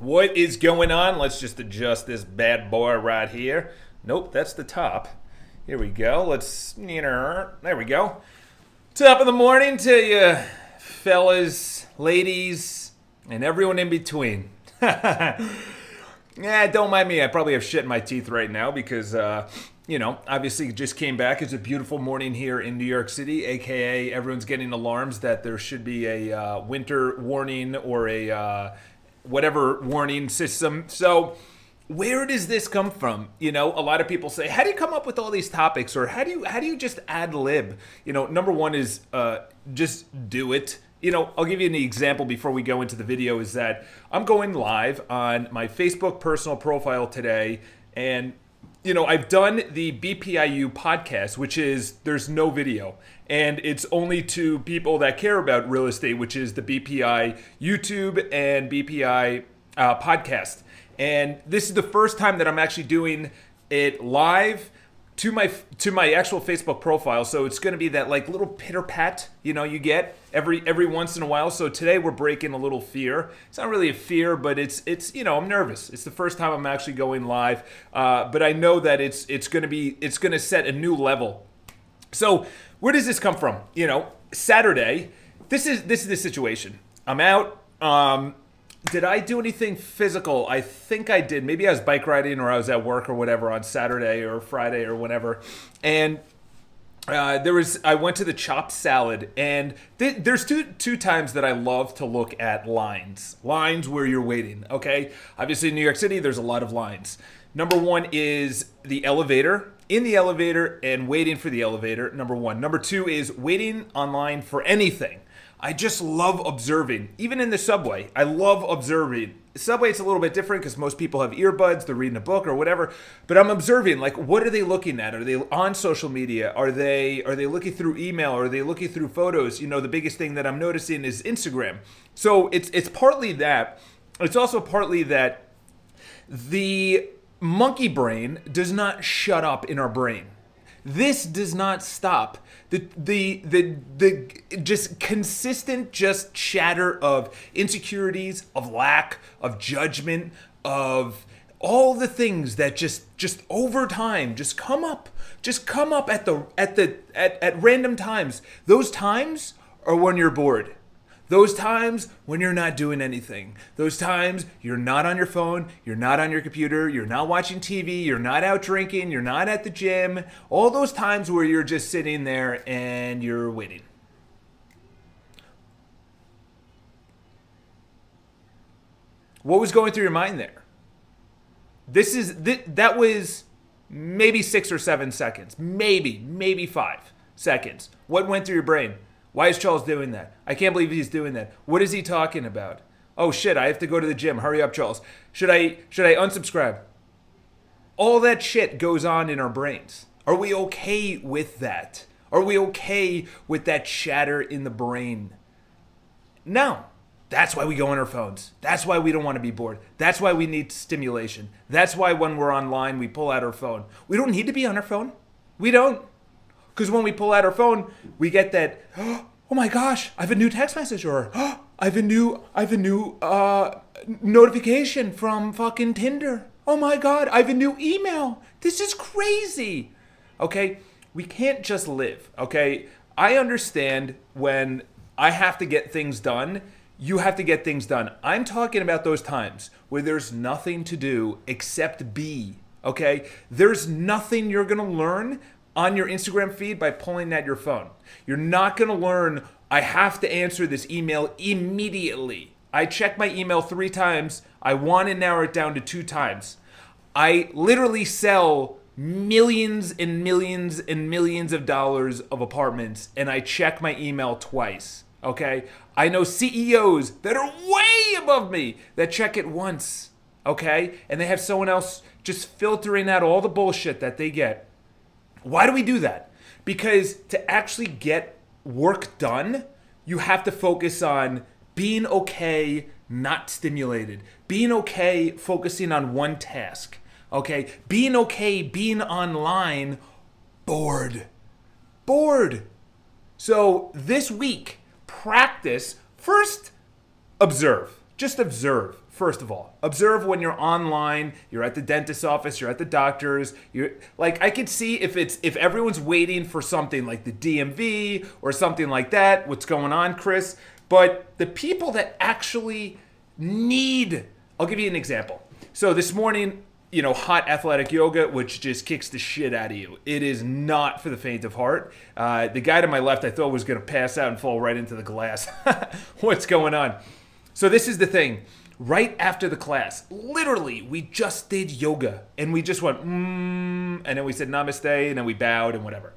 What is going on? Let's just adjust this bad boy right here. Nope, that's the top. Here we go. Let's. There we go. Top of the morning to you, fellas, ladies, and everyone in between. yeah, don't mind me. I probably have shit in my teeth right now because, uh, you know, obviously just came back. It's a beautiful morning here in New York City, aka everyone's getting alarms that there should be a uh, winter warning or a. Uh, whatever warning system. So, where does this come from? You know, a lot of people say, "How do you come up with all these topics?" Or how do you how do you just ad lib? You know, number one is uh, just do it. You know, I'll give you an example before we go into the video. Is that I'm going live on my Facebook personal profile today, and you know, I've done the BPIU podcast, which is there's no video, and it's only to people that care about real estate, which is the BPI YouTube and BPI uh, podcast. And this is the first time that I'm actually doing it live to my to my actual Facebook profile. So it's going to be that like little pitter pat, you know, you get every every once in a while. So today we're breaking a little fear. It's not really a fear, but it's it's you know I'm nervous. It's the first time I'm actually going live, uh, but I know that it's it's going to be it's going to set a new level. So where does this come from? You know, Saturday. This is this is the situation. I'm out. Um, did I do anything physical? I think I did. Maybe I was bike riding or I was at work or whatever on Saturday or Friday or whatever. And uh, there was I went to the chopped salad and th- there's two two times that I love to look at lines lines where you're waiting okay obviously in New York City there's a lot of lines number one is the elevator in the elevator and waiting for the elevator number one number two is waiting online for anything I just love observing. Even in the subway, I love observing. Subway, it's a little bit different because most people have earbuds, they're reading a book or whatever. But I'm observing, like, what are they looking at? Are they on social media? Are they are they looking through email? Are they looking through photos? You know, the biggest thing that I'm noticing is Instagram. So it's it's partly that. It's also partly that the monkey brain does not shut up in our brain. This does not stop the the the the just consistent just chatter of insecurities, of lack, of judgment, of all the things that just just over time just come up just come up at the at the at, at random times. Those times are when you're bored those times when you're not doing anything. Those times you're not on your phone, you're not on your computer, you're not watching TV, you're not out drinking, you're not at the gym. All those times where you're just sitting there and you're waiting. What was going through your mind there? This is th- that was maybe 6 or 7 seconds. Maybe, maybe 5 seconds. What went through your brain? Why is Charles doing that? I can't believe he's doing that. What is he talking about? Oh shit, I have to go to the gym. Hurry up, Charles. Should I should I unsubscribe? All that shit goes on in our brains. Are we okay with that? Are we okay with that chatter in the brain? No. That's why we go on our phones. That's why we don't want to be bored. That's why we need stimulation. That's why when we're online, we pull out our phone. We don't need to be on our phone. We don't. Because when we pull out our phone, we get that, oh my gosh, I have a new text message or oh, I have a new I have a new uh, notification from fucking Tinder. Oh my god, I have a new email. This is crazy. Okay? We can't just live, okay? I understand when I have to get things done, you have to get things done. I'm talking about those times where there's nothing to do except be, okay? There's nothing you're to learn on your Instagram feed by pulling at your phone. You're not going to learn, I have to answer this email immediately. I check my email three times. I want to narrow it down to two times. I literally sell millions and millions and millions of dollars of apartments and I check my email twice. Okay? I know CEOs that are way above me that check it once. Okay? And they have someone else just filtering out all the bullshit that they get why do we do that? Because to actually get work done, you have to focus on being okay, not stimulated, being okay, focusing on one task, okay, being okay, being online, bored. Bored. So this week, practice first, observe. just observe first of all observe when you're online you're at the dentist's office you're at the doctor's you're like i could see if it's if everyone's waiting for something like the dmv or something like that what's going on chris but the people that actually need i'll give you an example so this morning you know, hot athletic yoga, which just kicks the shit out of you. It is not for the faint of heart. Uh, the guy to my left, I thought was going to pass out and fall right into the glass. What's going on? So, this is the thing. Right after the class, literally, we just did yoga and we just went, mmm, and then we said namaste and then we bowed and whatever.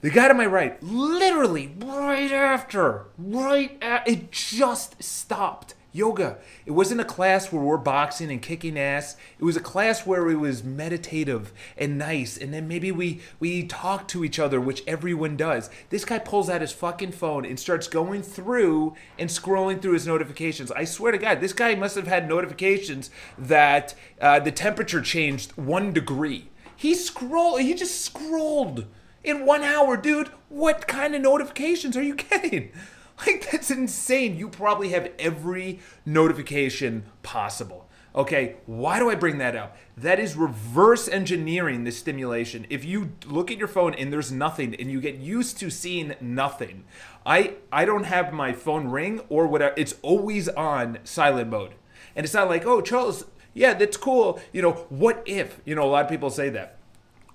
The guy to my right, literally right after, right it just stopped yoga. It wasn't a class where we're boxing and kicking ass. It was a class where it was meditative and nice. And then maybe we we talk to each other, which everyone does. This guy pulls out his fucking phone and starts going through and scrolling through his notifications. I swear to God, this guy must have had notifications that uh, the temperature changed one degree. He scrolled. He just scrolled in one hour, dude. What kind of notifications are you getting? Like, that's insane. You probably have every notification possible. Okay, why do I bring that up? That is reverse engineering the stimulation. If you look at your phone and there's nothing and you get used to seeing nothing, I I don't have my phone ring or whatever. It's always on silent mode. And it's not like, "Oh, Charles, yeah, that's cool." You know, what if? You know, a lot of people say that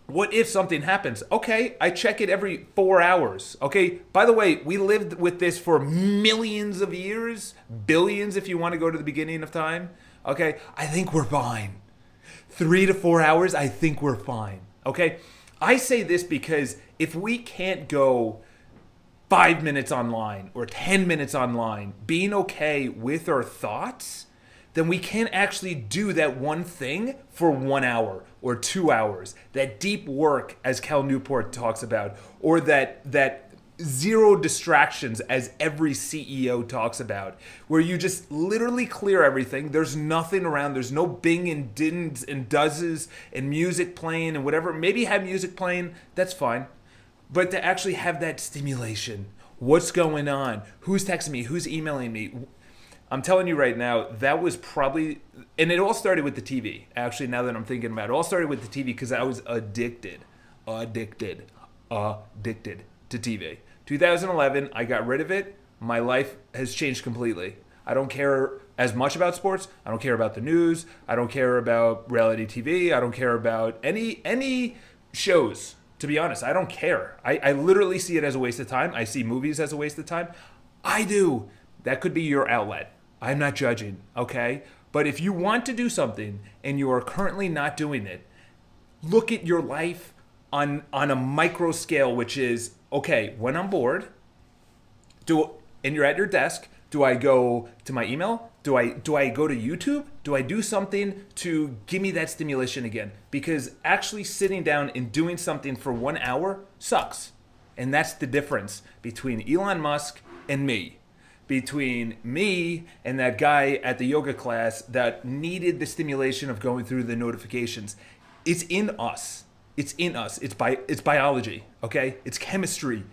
what if something happens? Okay, I check it every four hours. Okay, by the way, we lived with this for millions of years, billions if you want to go to the beginning of time. Okay, I think we're fine. Three to four hours, I think we're fine. Okay, I say this because if we can't go five minutes online or 10 minutes online, being okay with our thoughts, then we can't actually do that one thing for one hour or two hours. That deep work, as Cal Newport talks about, or that that zero distractions as every CEO talks about, where you just literally clear everything. There's nothing around. There's no bing and dins and doeses and music playing and whatever. Maybe have music playing, that's fine. But to actually have that stimulation, what's going on? Who's texting me? Who's emailing me? I'm telling you right now, that was probably, and it all started with the TV. Actually, now that I'm thinking about it, it all started with the TV because I was addicted, addicted, addicted to TV. 2011, I got rid of it. My life has changed completely. I don't care as much about sports. I don't care about the news. I don't care about reality TV. I don't care about any any shows. To be honest, I don't care. I, I literally see it as a waste of time. I see movies as a waste of time. I do. That could be your outlet. I'm not judging, okay? But if you want to do something and you are currently not doing it, look at your life on on a micro scale, which is okay. When I'm bored, do and you're at your desk, do I go to my email? Do I do I go to YouTube? Do I do something to give me that stimulation again? Because actually sitting down and doing something for one hour sucks, and that's the difference between Elon Musk and me between me and that guy at the yoga class that needed the stimulation of going through the notifications. It's in us. It's in us. It's bi- it's biology, okay? It's chemistry.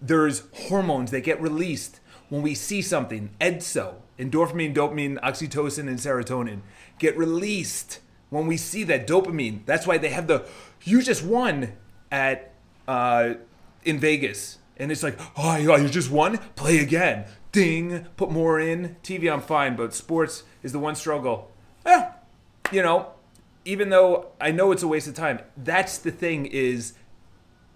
There's hormones that get released when we see something. EDSO, endorphin, dopamine, oxytocin, and serotonin get released when we see that dopamine. That's why they have the you just won at uh, in Vegas. And it's like, oh, you just won? Play again ding, put more in. TV, I'm fine, but sports is the one struggle. Eh, you know, even though I know it's a waste of time, that's the thing is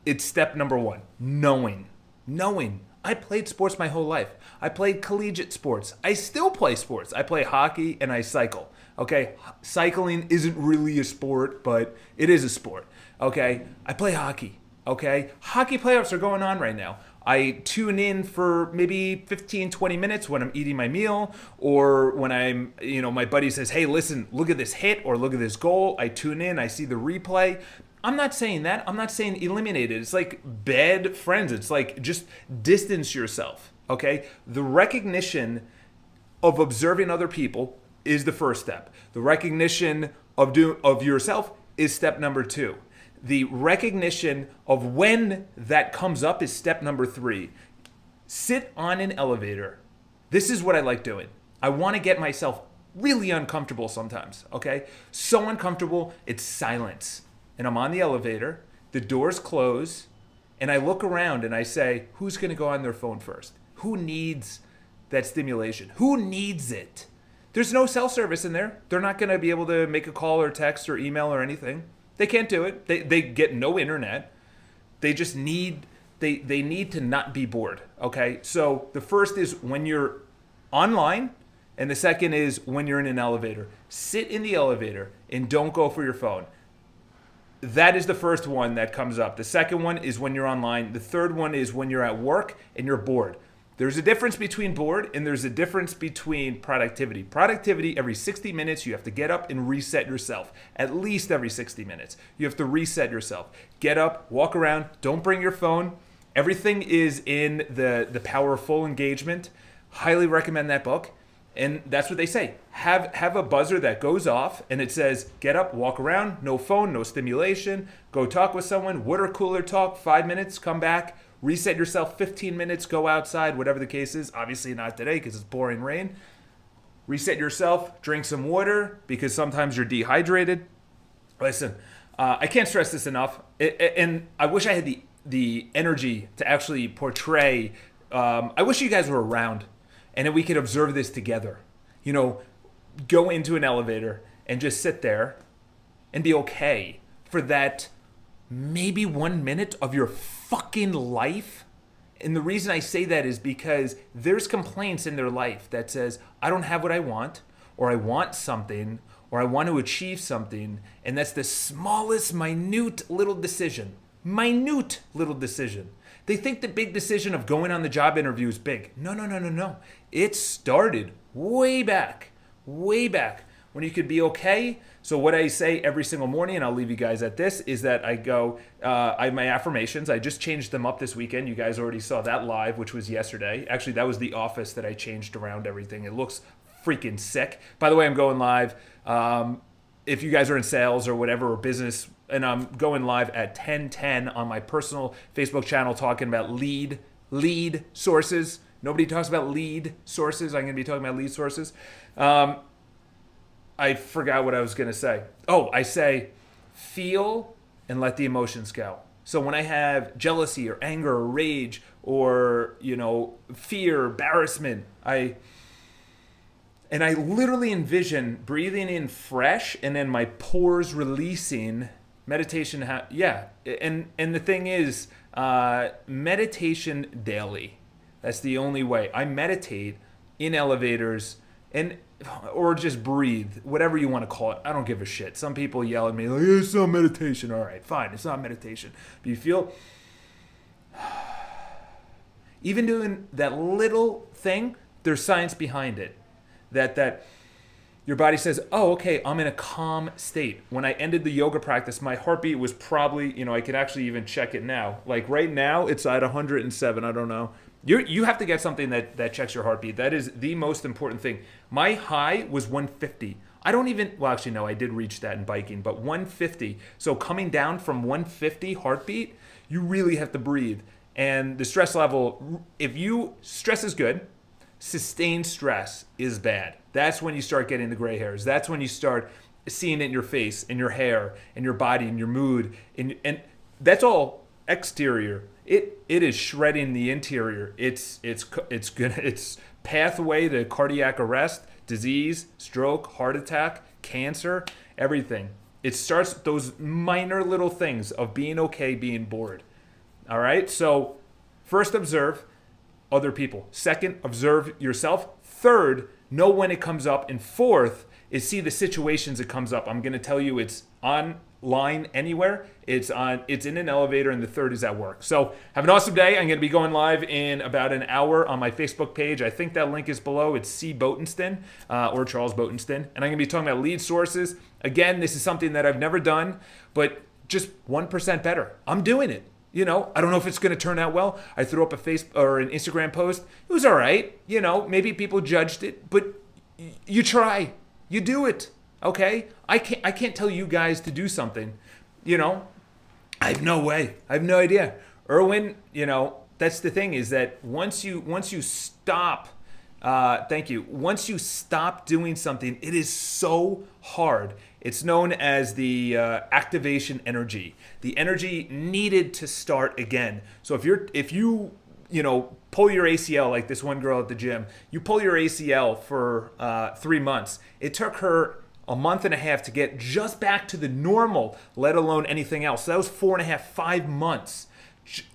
it's step number one knowing. Knowing. I played sports my whole life. I played collegiate sports. I still play sports. I play hockey and I cycle. Okay, cycling isn't really a sport, but it is a sport. Okay, I play hockey. Okay, hockey playoffs are going on right now. I tune in for maybe 15, 20 minutes when I'm eating my meal or when I'm, you know, my buddy says, hey, listen, look at this hit or look at this goal. I tune in, I see the replay. I'm not saying that. I'm not saying eliminate it. It's like bad friends. It's like just distance yourself, okay? The recognition of observing other people is the first step. The recognition of do of yourself is step number 2 the recognition of when that comes up is step number three. Sit on an elevator. This is what I like doing. I want to get myself really uncomfortable sometimes, okay? So uncomfortable, it's silence. And I'm on the elevator, the doors close, and I look around and I say, who's going to go on their phone first? Who needs that stimulation? Who needs it? There's no cell service in there. They're not going to be able to make a call or text or email or anything. They can't do it. They, they get no internet. They just need they they need to not be bored. Okay, so the first is when you're online, and the second is when you're in an elevator. Sit in the elevator and don't go for your phone. That is the first one that comes up. The second one is when you're online. The third one is when you're at work and you're bored. There's a difference between bored and there's a difference between productivity. Productivity, every 60 minutes, you have to get up and reset yourself. At least every 60 minutes. You have to reset yourself. Get up, walk around, don't bring your phone. Everything is in the, the power of full engagement. Highly recommend that book. And that's what they say. Have have a buzzer that goes off and it says, get up, walk around, no phone, no stimulation, go talk with someone, water cooler talk, five minutes, come back, reset yourself 15 minutes, go outside, whatever the case is. Obviously not today because it's pouring rain. Reset yourself, drink some water because sometimes you're dehydrated. Listen, uh, I can't stress this enough. It, it, and I wish I had the the energy to actually portray. Um, I wish you guys were around and then we could observe this together. You know, go into an elevator and just sit there and be okay for that maybe one minute of your fucking life. And the reason I say that is because there's complaints in their life that says, I don't have what I want, or I want something, or I want to achieve something. And that's the smallest, minute little decision. Minute little decision. They think the big decision of going on the job interview is big. No, no, no, no, no. It started way back, way back when you could be okay. So what I say every single morning, and I'll leave you guys at this, is that I go, uh, I my affirmations. I just changed them up this weekend. You guys already saw that live, which was yesterday. Actually, that was the office that I changed around everything. It looks freaking sick. By the way, I'm going live. Um, if you guys are in sales or whatever or business and I'm going live at 10:10 on my personal Facebook channel talking about lead lead sources. Nobody talks about lead sources. I'm going to be talking about lead sources. Um, I forgot what I was going to say. Oh, I say feel and let the emotions go. So when I have jealousy or anger or rage or you know fear, embarrassment, I and I literally envision breathing in fresh and then my pores releasing meditation yeah and and the thing is uh, meditation daily that's the only way i meditate in elevators and or just breathe whatever you want to call it i don't give a shit some people yell at me like it's not meditation all right fine it's not meditation but you feel even doing that little thing there's science behind it that that your body says, "Oh, okay, I'm in a calm state." When I ended the yoga practice, my heartbeat was probably, you know, I could actually even check it now. Like right now, it's at 107. I don't know. You you have to get something that that checks your heartbeat. That is the most important thing. My high was 150. I don't even well actually no, I did reach that in biking, but 150. So coming down from 150 heartbeat, you really have to breathe. And the stress level if you stress is good, sustained stress is bad. That's when you start getting the gray hairs. That's when you start seeing it in your face, in your hair, in your body, in your mood, in, and that's all exterior. It it is shredding the interior. It's it's it's gonna It's pathway to cardiac arrest, disease, stroke, heart attack, cancer, everything. It starts those minor little things of being okay, being bored. All right. So first observe other people. Second, observe yourself. Third, know when it comes up. And fourth, is see the situations it comes up. I'm going to tell you it's online anywhere. It's on. It's in an elevator, and the third is at work. So have an awesome day. I'm going to be going live in about an hour on my Facebook page. I think that link is below. It's C Botensten uh, or Charles Botensten, and I'm going to be talking about lead sources. Again, this is something that I've never done, but just one percent better. I'm doing it. You know, I don't know if it's going to turn out well. I threw up a face or an Instagram post. It was all right. You know, maybe people judged it, but you try. You do it. Okay? I can't I can't tell you guys to do something. You know, I have no way. I have no idea. Erwin, you know, that's the thing is that once you once you stop Uh, thank you. Once you stop doing something, it is so hard. It's known as the uh, activation energy, the energy needed to start again. So if you're if you you know pull your ACL like this one girl at the gym, you pull your ACL for uh, three months. It took her a month and a half to get just back to the normal, let alone anything else. So that was four and a half, five months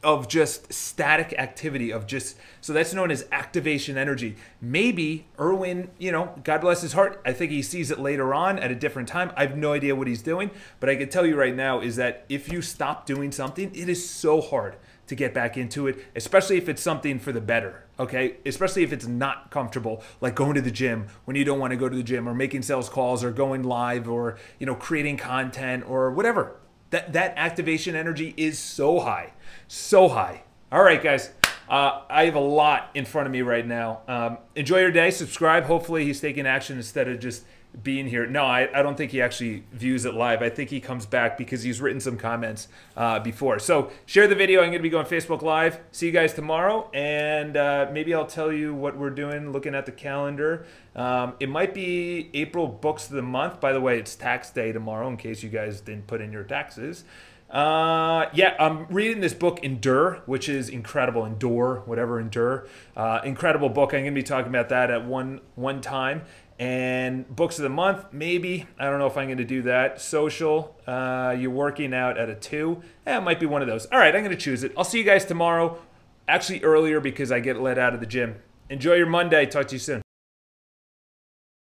of just static activity of just so that's known as activation energy maybe irwin you know god bless his heart i think he sees it later on at a different time i have no idea what he's doing but i can tell you right now is that if you stop doing something it is so hard to get back into it especially if it's something for the better okay especially if it's not comfortable like going to the gym when you don't want to go to the gym or making sales calls or going live or you know creating content or whatever that that activation energy is so high so high. All right, guys. Uh, I have a lot in front of me right now. Um, enjoy your day. Subscribe. Hopefully, he's taking action instead of just being here. No, I, I don't think he actually views it live. I think he comes back because he's written some comments uh, before. So share the video. I'm going to be going Facebook Live. See you guys tomorrow. And uh, maybe I'll tell you what we're doing looking at the calendar. Um, it might be April Books of the Month. By the way, it's tax day tomorrow in case you guys didn't put in your taxes. Uh, yeah, I'm reading this book, Endure, which is incredible. Endure, whatever, Endure. Uh, incredible book. I'm going to be talking about that at one one time. And books of the month, maybe. I don't know if I'm going to do that. Social, uh, you're working out at a two. Eh, it might be one of those. All right, I'm going to choose it. I'll see you guys tomorrow. Actually, earlier because I get let out of the gym. Enjoy your Monday. Talk to you soon.